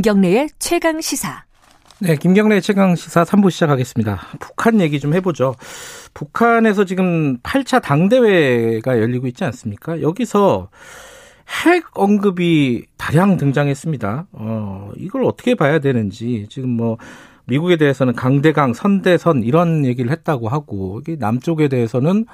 김경래의 최강 시사. 네, 김경래 최강 시사 3부 시작하겠습니다. 북한 얘기 좀 해보죠. 북한에서 지금 8차 당대회가 열리고 있지 않습니까? 여기서 핵 언급이 다량 등장했습니다. 어, 이걸 어떻게 봐야 되는지 지금 뭐 미국에 대해서는 강대강, 선대선 이런 얘기를 했다고 하고 남쪽에 대해서는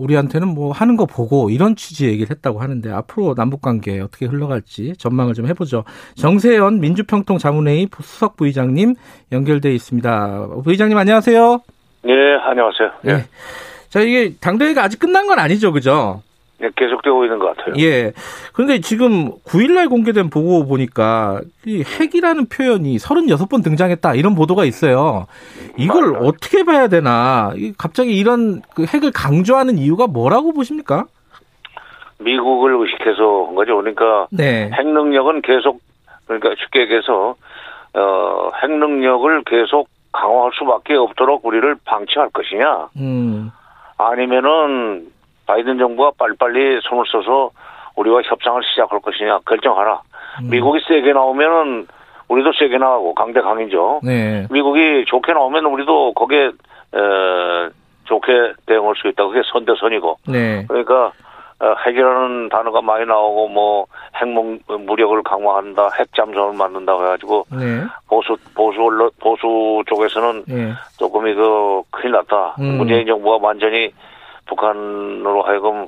우리한테는 뭐 하는 거 보고 이런 취지 얘기를 했다고 하는데 앞으로 남북 관계 어떻게 흘러갈지 전망을 좀 해보죠. 정세현 민주평통 자문회의 수석 부의장님 연결돼 있습니다. 부의장님 안녕하세요. 네, 안녕하세요. 네. 자 이게 당대회가 아직 끝난 건 아니죠, 그죠? 네, 계속되고 있는 것 같아요. 예. 그런데 지금 9일날 공개된 보고 보니까 이 핵이라는 표현이 36번 등장했다 이런 보도가 있어요. 이걸 맞아요. 어떻게 봐야 되나? 갑자기 이런 그 핵을 강조하는 이유가 뭐라고 보십니까? 미국을 의식해서 한 거죠. 그러니까 네. 핵 능력은 계속 그러니까 쉽게 얘기해서 어, 핵 능력을 계속 강화할 수밖에 없도록 우리를 방치할 것이냐? 음. 아니면은 바이든 정부가 빨리빨리 손을 써서 우리와 협상을 시작할 것이냐 결정하라. 음. 미국이 세게 나오면은 우리도 세게 나가고 강대 강이죠. 네. 미국이 좋게 나오면 우리도 거기에 에, 좋게 대응할 수 있다. 그게 선대선이고. 네. 그러니까 어, 핵이라는 단어가 많이 나오고 뭐 핵무 무력을 강화한다, 핵 잠수함을 만든다고 해가지고 네. 보수 보수 언론 보수 쪽에서는 네. 조금 이거 큰일 났다. 음. 문재인 정부가 완전히 북한으로 하여금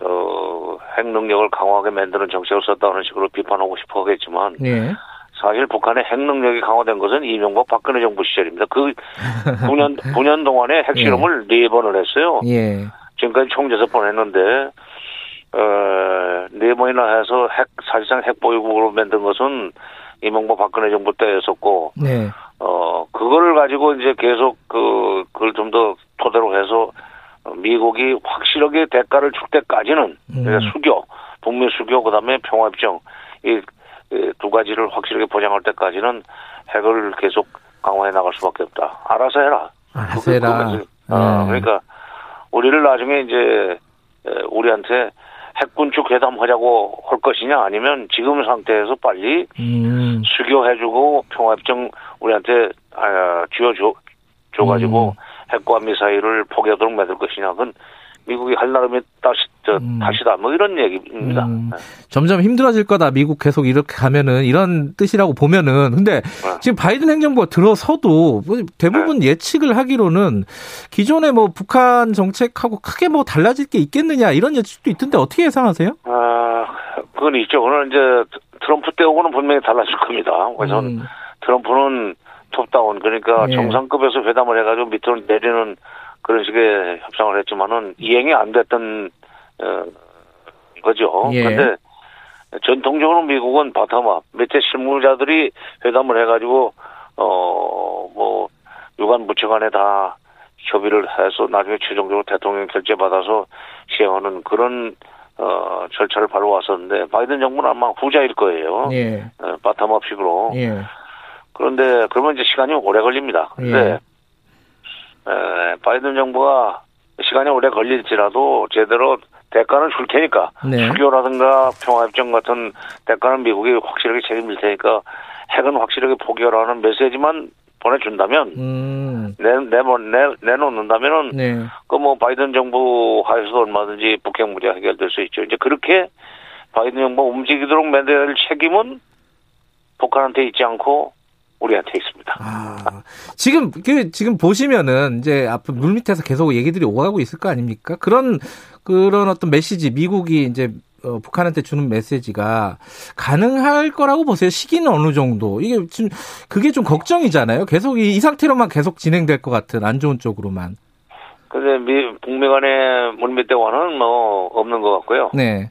어, 핵 능력을 강화하게 만드는 정책을 썼다는 식으로 비판하고 싶어 하겠지만 네. 사실 북한의 핵 능력이 강화된 것은 이명박 박근혜 정부 시절입니다. 그 9년 9년 동안에 핵실험을 네. 네 번을 했어요. 예. 지금까지 총 여섯 번 했는데 어, 네 번이나 해서 핵 사실상 핵 보유국으로 만든 것은 이명박 박근혜 정부 때였었고 네. 어 그거를 가지고 이제 계속 그 그걸 좀 더 토대로 해서 미국이 확실하게 대가를 줄 때까지는 음. 수교, 북미 수교 그다음에 평화 협정 이 두 가지를 확실하게 보장할 때까지는 핵을 계속 강화해 나갈 수밖에 없다. 알아서 해라. 알아서 해라. 어, 네. 그러니까 우리를 나중에 이제 우리한테 핵군축 회담하자고 할 것이냐 아니면 지금 상태에서 빨리 음. 수교해주고 평화협정 우리한테 아, 쥐어줘 줘가지고 음. 핵과 미사일을 포기하도록 만들 것이냐 그건 미국이 할 나름의 다시 저 음. 다시다 뭐 이런 얘기입니다. 음. 네. 점점 힘들어질 거다. 미국 계속 이렇게 가면은 이런 뜻이라고 보면은 근데 네. 지금 바이든 행정부가 들어서도 뭐 대부분 네. 예측을 하기로는 기존의 뭐 북한 정책하고 크게 뭐 달라질 게 있겠느냐 이런 예측도 있던데 어떻게 예상하세요? 아 그건 있죠. 오늘 이제 트럼프 때하고는 분명히 달라질 겁니다. 그래서 음. 트럼프는 톱다운 그러니까 예. 정상급에서 회담을 해가지고 밑으로 내리는 그런 식의 협상을 했지만은 이행이 안 됐던 어, 거죠. 예. 근데 전통적으로 미국은 bottom-up 밑에 실무자들이 회담을 해가지고 어뭐 유관 부처 간에 다 협의를 해서 나중에 최종적으로 대통령 결재 받아서 시행하는 그런 어 절차를 밟아 왔었는데 바이든 정부는 아마 후자일 거예요. 예. 어, bottom-up식으로. 예. 그런데 그러면 이제 시간이 오래 걸립니다. 근데 예. 에, 바이든 정부가 시간이 오래 걸릴지라도 제대로 대가는 줄 테니까 네. 수교라든가 평화협정 같은 대가는 미국이 확실하게 책임질 테니까 핵은 확실하게 포기하라는 메시지만 보내준다면 음. 내, 내, 내, 내놓는다면은 네. 그뭐 바이든 정부 하에서 얼마든지 북핵 문제 해결될 수 있죠. 이제 그렇게 바이든 정부가 움직이도록 만들 책임은 북한한테 있지 않고 우리한테 있습니다. 아, 지금 그 지금 보시면은 이제 앞으로 물 밑에서 계속 얘기들이 오가고 있을 거 아닙니까? 그런 그런 어떤 메시지 미국이 이제 어, 북한한테 주는 메시지가 가능할 거라고 보세요. 시기는 어느 정도. 이게 지금 그게 좀 걱정이잖아요. 계속 이, 이 상태로만 계속 진행될 것 같은 안 좋은 쪽으로만. 근데 미, 북미 간의 물밑 대화는 뭐 없는 것 같고요. 네.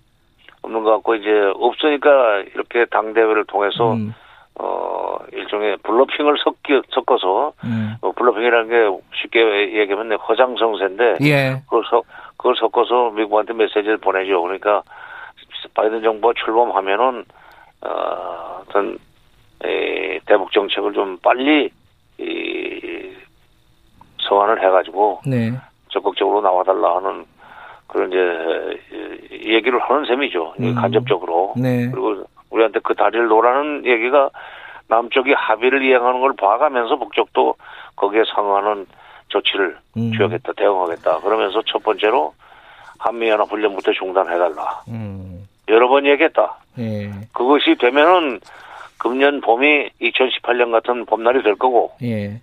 없는 것 같고 이제 없으니까 이렇게 당 대회를 통해서 음. 어, 일종의 bluffing을 섞여, 섞어서, 음. 어, bluffing이라는 게 쉽게 얘기하면 허장성세인데, 예. 그걸, 서, 그걸 섞어서 미국한테 메시지를 보내죠. 그러니까, 바이든 정부가 출범하면은, 어, 어떤, 이, 대북 정책을 좀 빨리, 이, 서한을 해가지고, 네. 적극적으로 나와달라 하는 그런 이제, 얘기를 하는 셈이죠. 음. 간접적으로. 네. 그리고 우리한테 그 다리를 놓으라는 얘기가 남쪽이 합의를 이행하는 걸 봐가면서 북쪽도 거기에 상응하는 조치를 음. 취하겠다, 대응하겠다. 그러면서 첫 번째로 한미연합 훈련부터 중단해달라. 음. 여러 번 얘기했다. 예. 그것이 되면은 금년 봄이 2018년 같은 봄날이 될 거고. 예.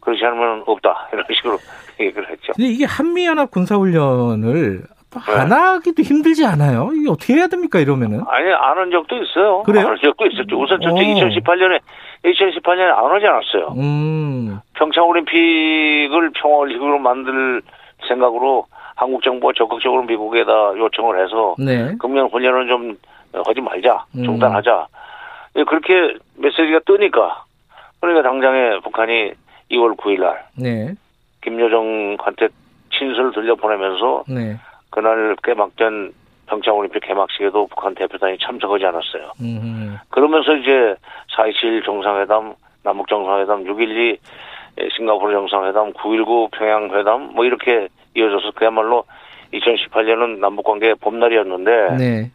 그렇지 않으면 없다. 이런 식으로 얘기를 했죠. 근데 이게 한미연합 군사훈련을 안 네. 하기도 힘들지 않아요? 이게 어떻게 해야 됩니까, 이러면은? 아니, 안한 적도 있어요. 그래요? 안한 적도 있었죠. 우선 첫째 2018년에, 2018년에 안 하지 않았어요. 음. 평창올림픽을 평화올림픽으로 만들 생각으로 한국 정부가 적극적으로 미국에다 요청을 해서 네. 금년 훈련은 좀 하지 말자, 음. 중단하자. 음. 그렇게 메시지가 뜨니까 그러니까 당장에 북한이 2월 9일 날 네. 김여정한테 친서를 들려보내면서 네. 그날 개막된 평창올림픽 개막식에도 북한 대표단이 참석하지 않았어요. 음. 그러면서 이제 4.27 정상회담, 남북 정상회담, 6.12 싱가포르 정상회담, 9.19 평양회담 뭐 이렇게 이어져서 그야말로 2018년은 남북관계 봄날이었는데 네.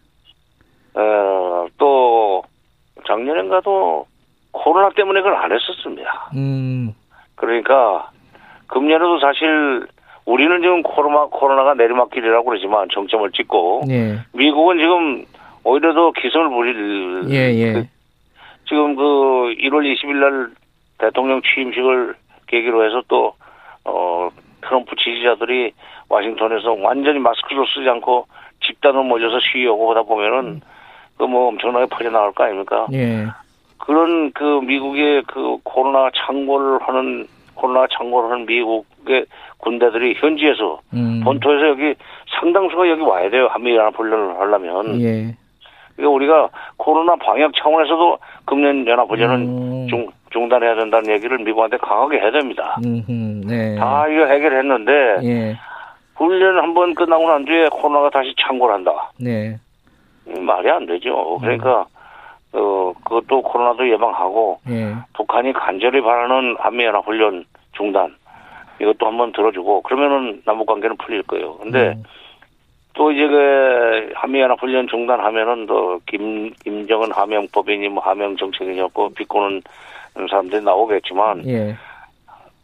어, 또 작년엔가도 코로나 때문에 그걸 안 했었습니다. 음. 그러니까 금년에도 사실 우리는 지금 코로나 코로나가 내리막길이라고 그러지만 정점을 찍고 예. 미국은 지금 오히려 더 기승을 부릴 예, 예. 그, 지금 그 1월 20일 날 대통령 취임식을 계기로 해서 또 어, 트럼프 지지자들이 와싱턴에서 완전히 마스크를 쓰지 않고 집단으로 몰려서 시위하고 하다 보면은 음. 그뭐 엄청나게 퍼져나갈 거 아닙니까? 예. 그런 그 미국의 그 코로나 창궐을 하는 코로나 창궐을 하는 미국의 군대들이 현지에서 음. 본토에서 여기 상당수가 여기 와야 돼요. 한미 연합 훈련을 하려면. 예. 그러니까 우리가 코로나 방역 차원에서도 금년 연합 훈련은 음. 중 중단해야 된다는 얘기를 미국한테 강하게 해야 됩니다. 네. 다 이거 해결했는데 예. 훈련 한 번 끝나고 난 뒤에 코로나가 다시 창궐 한다. 네. 말이 안 되죠. 그러니까 음. 어 그것도 코로나도 예방하고 예. 북한이 간절히 바라는 한미연합 훈련 중단 이것도 한번 들어주고 그러면은 남북 관계는 풀릴 거예요. 근데 음. 또 이제 그 한미연합 훈련 중단하면은 또 김 김정은 하명법이니 뭐 하명 정책이냐고 비꼬는 사람들이 나오겠지만 예.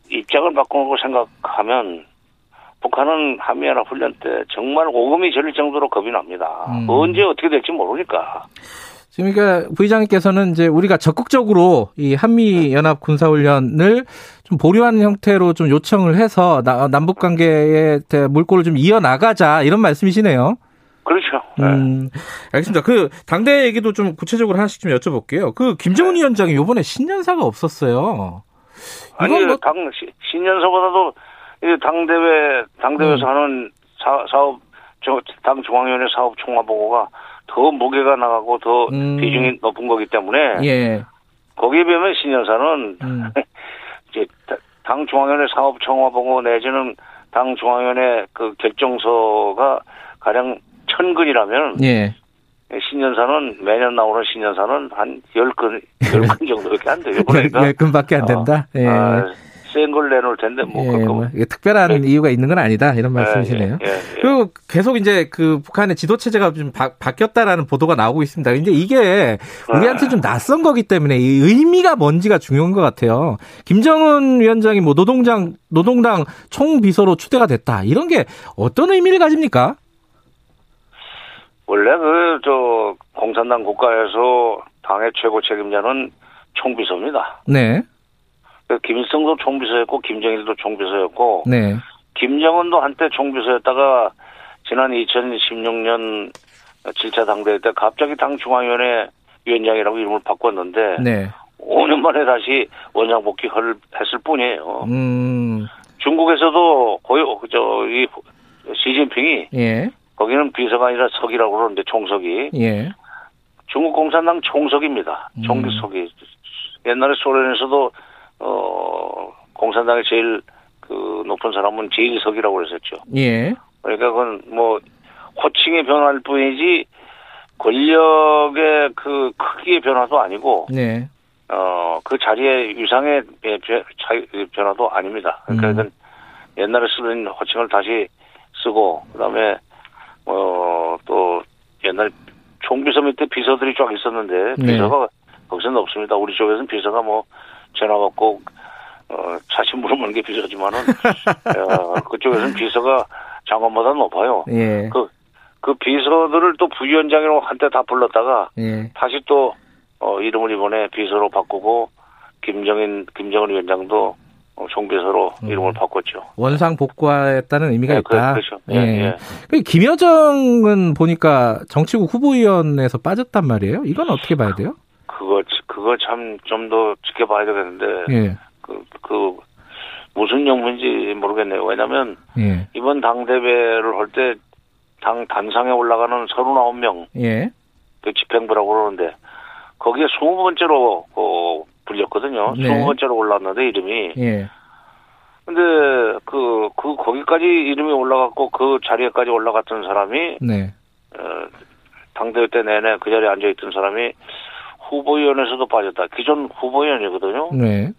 입장을 바꾸고 생각하면 북한은 한미연합 훈련 때 정말 오금이 저릴 정도로 겁이 납니다. 음. 언제 어떻게 될지 모르니까. 지금 그러니까 부의장님께서는 이제 우리가 적극적으로 이 한미 연합 군사 훈련을 좀 보류하는 형태로 좀 요청을 해서 남북 관계에 물꼬를 좀 이어 나가자 이런 말씀이시네요. 그렇죠. 네. 음, 알겠습니다. 그 당대 얘기도 좀 구체적으로 하나씩 좀 여쭤볼게요. 그 김정은 네. 위원장이 이번에 신년사가 없었어요. 아니 뭐... 당 신년사보다도 당 대회 당 대회에서 음. 하는 사, 사업 당 중앙위원회 사업 총화 보고가 더 무게가 나가고 더 음. 비중이 높은 거기 때문에 예. 거기에 비하면 신년사는 음. 이제 당 중앙위원회 사업 총화 보고 내지는 당 중앙위원회 그 결정서가 가령 천 근이라면 예. 신년사는 매년 나오는 신년사는 한 열근 열근 정도밖에 안 돼요. 그러니까 열 근밖에 안 된다. 어, 예. 아, 센걸 텐데 뭐, 예, 뭐 특별한 네. 이유가 있는 건 아니다 이런 네, 말씀이시네요. 예, 예, 예, 그리고 계속 이제 그 북한의 지도 체제가 좀 바, 뀌었다라는 보도가 나오고 있습니다. 근데 이게 우리한테 좀 낯선 거기 때문에 이 의미가 뭔지가 중요한 것 같아요. 김정은 위원장이 뭐 노동장 노동당 총비서로 추대가 됐다 이런 게 어떤 의미를 가집니까? 원래 그 저 공산당 국가에서 당의 최고 책임자는 총비서입니다. 네. 그 김일성도 총비서였고 김정일도 총비서였고 네. 김정은도 한때 총비서였다가 지난 2016년 7차 당대회 때 갑자기 당 중앙위원회 위원장이라고 이름을 바꿨는데 네. 5년 만에 다시 원장 복귀를 했을 뿐이에요. 음. 중국에서도 거의 저이 시진핑이 예. 거기는 비서가 아니라 석이라고 그러는데 총석이 예. 중국 공산당 총석입니다. 음. 옛날에 소련에서도 어, 공산당의 제일 그 높은 사람은 제일석이라고 그랬었죠. 예. 그러니까 그건 뭐 호칭의 변화일 뿐이지 권력의 그 크기의 변화도 아니고 네. 어, 그 자리의 위상의 변화도 아닙니다. 그러니까 음. 옛날에 쓰던 호칭을 다시 쓰고 그다음에 어, 또 옛날 총비서 밑에 비서들이 쫙 있었는데 네. 비서가 거기서는 없습니다. 우리 쪽에서는 비서가 뭐 전화 받고 어, 자신 물어보는 게 비서지만은 어, 그쪽에서는 비서가 장관보다 높아요. 예. 그, 그 비서들을 또 부위원장이라고 한때 다 불렀다가 예. 다시 또 어, 이름을 이번에 비서로 바꾸고 김정인 김정은 위원장도 어, 총비서로 음. 이름을 바꿨죠. 원상 복구했다는 의미가 예, 있다. 그, 그렇죠. 예, 예. 그 김여정은 보니까 정치국 후보위원회에서 빠졌단 말이에요. 이건 어떻게 봐야 돼요? 그거 그거 참 좀 더 지켜봐야 되겠는데 예. 그, 그 무슨 용무인지 모르겠네요. 왜냐하면 예. 이번 당 대회를 할 때 당 단상에 올라가는 39명 예. 그 집행부라고 그러는데 거기에 20번째로 어, 불렸거든요. 네. 20번째로 올랐는데 이름이. 예. 근데 그, 그 거기까지 이름이 올라갔고 그 자리에까지 올라갔던 사람이 네. 어, 당대회 때 내내 그 자리에 앉아 있던 사람이 후보위원회에서도 빠졌다. 기존 후보위원이거든요. 네.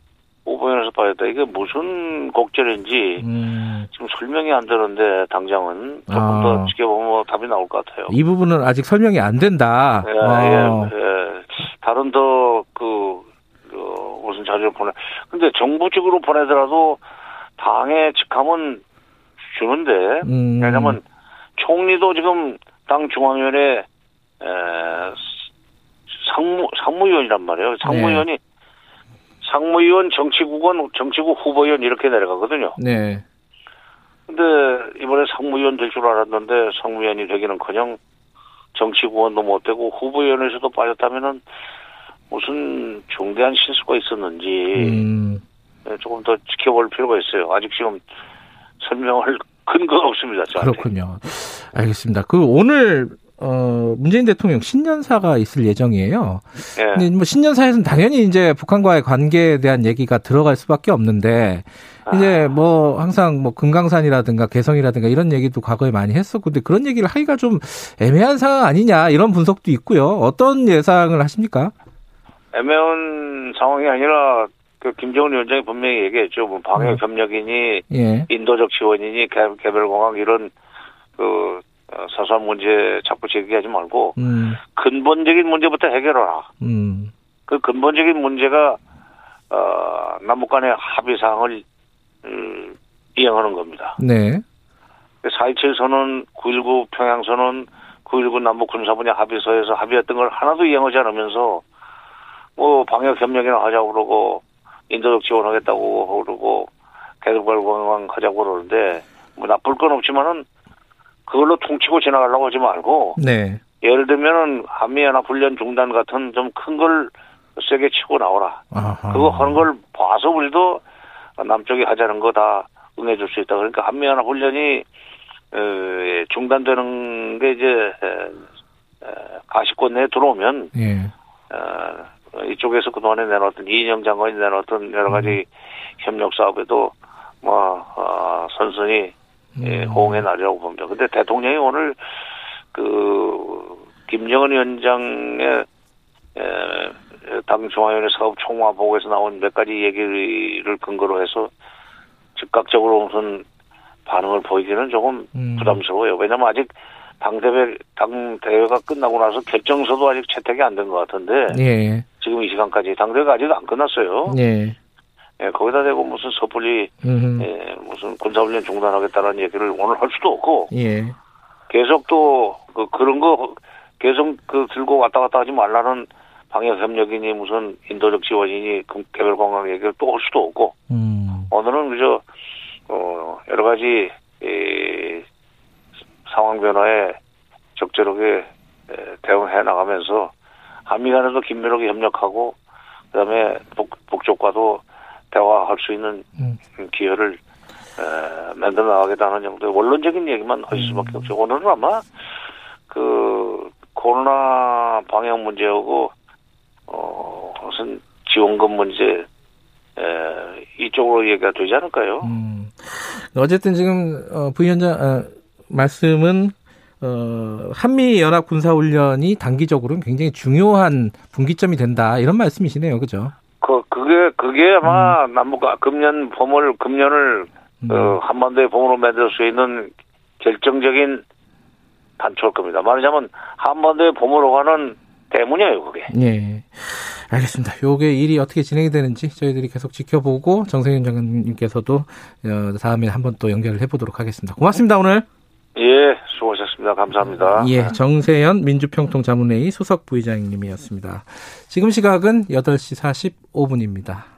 후보위원회에서 빠졌다. 이게 무슨 곡절인지 음. 지금 설명이 안 되는데 당장은 조금 아. 더 지켜보면 답이 나올 것 같아요. 이 부분은 아직 설명이 안 된다. 예, 어. 예, 예. 다른 더, 그, 그, 무슨 자료를 보내. 근데 정부직으로 보내더라도 당의 직함은 주는데, 음. 왜냐면 총리도 지금 당 중앙위원회, 에, 상무, 상무위원이란 말이에요. 상무위원이, 네. 상무위원, 정치국원, 정치국 후보위원 이렇게 내려가거든요. 네. 근데 이번에 상무위원 될 줄 알았는데 상무위원이 되기는커녕 정치구원도 못 되고 후보위원회에서도 빠졌다면은 무슨 중대한 실수가 있었는지 음. 예, 조금 더 지켜볼 필요가 있어요. 아직 지금 설명할 근거가 없습니다. 저한테. 그렇군요. 알겠습니다. 그 오늘 어 문재인 대통령 신년사가 있을 예정이에요. 예. 근데 뭐 신년사에서는 당연히 이제 북한과의 관계에 대한 얘기가 들어갈 수밖에 없는데 이제 뭐 항상 뭐 금강산이라든가 개성이라든가 이런 얘기도 과거에 많이 했었고 근데 그런 얘기를 하기가 좀 애매한 상황 아니냐 이런 분석도 있고요. 어떤 예상을 하십니까? 애매한 상황이 아니라 그 김정은 위원장이 분명히 얘기했죠. 뭐 방역 음. 협력이니 예. 인도적 지원이니 개- 개별 공항 이런 그 어, 사소한 문제 자꾸 제기하지 말고 음. 근본적인 문제부터 해결하라. 음. 그 근본적인 문제가 어, 남북 간의 합의 사항을 음, 이행하는 겁니다. 네. 4.27 선언, 9.19 평양 선언, 9.19 남북 군사분야 합의서에서 합의했던 걸 하나도 이행하지 않으면서 뭐 방역 협력이나 하자고 그러고 인도적 지원하겠다고 그러고 개발관광 하자고 그러는데 뭐 나쁠 건 없지만은 그걸로 퉁치고 지나가려고 하지 말고 네. 예를 들면은 한미연합 훈련 중단 같은 좀 큰 걸 세게 치고 나오라. 아하. 그거 하는 걸 봐서 우리도 남쪽이 하자는 거 다 응해줄 수 있다. 그러니까 한미연합 훈련이 어, 중단되는 게 이제 가시권 내에 들어오면 예. 어, 이쪽에서 그동안에 내놓았던 이인영 장관이 내놓았던 여러 가지 협력 사업에도 뭐 어, 선선히 예, 음. 호응의 날이라고 봅니다. 근데 대통령이 오늘 그 김정은 위원장의 에, 당 중앙위원회 사업 총화 보고에서 나온 몇 가지 얘기를 근거로 해서 즉각적으로 무슨 반응을 보이기는 조금 음. 부담스러워요. 왜냐면 아직 당 대회 당 대회가 끝나고 나서 결정서도 아직 채택이 안 된 것 같은데 예. 지금 이 시간까지 당 대회가 아직 안 끝났어요. 예. 예, 거기다 대고 무슨 섣불리 음. 예, 무슨 군사훈련 중단하겠다는 얘기를 오늘 할 수도 없고 예. 계속 또 그, 그런 거 계속 그 들고 왔다 갔다 하지 말라는 방역 협력이니 무슨 인도적 지원이니 그 개별 관광 얘기를 또 할 수도 없고 음. 오늘은 그저 어 여러 가지 이 상황 변화에 적절하게 에, 대응해 나가면서 한미 간에도 긴밀하게 협력하고 그다음에 북, 북쪽과도 대화할 수 있는 음. 기회를 에, 만들어 나가겠다는 정도의 원론적인 얘기만 하실 수밖에 없죠. 오늘은 아마 그 코로나 방역 문제하고 어 무슨 지원금 문제 에, 이쪽으로 얘기가 되지 않을까요? 음. 어쨌든 지금 어, 부위원장 어, 말씀은 어, 한미 연합 군사 훈련이 단기적으로는 굉장히 중요한 분기점이 된다 이런 말씀이시네요, 그죠? 그 그게 아마 남북 금년 봄을 금년을 음. 어, 한반도의 봄으로 만들 수 있는 결정적인 단초일 겁니다. 말하자면 한반도의 봄으로 가는 대문이에요, 그게. 예. 알겠습니다. 요게 일이 어떻게 진행이 되는지 저희들이 계속 지켜보고 정세윤 장관님께서도 어, 다음에 한번 또 연결을 해보도록 하겠습니다. 고맙습니다 오늘. 예, 수고하셨습니다. 감사합니다. 예, 정세현 민주평통 자문회의 수석 부의장님이었습니다. 지금 시각은 8시 45분입니다.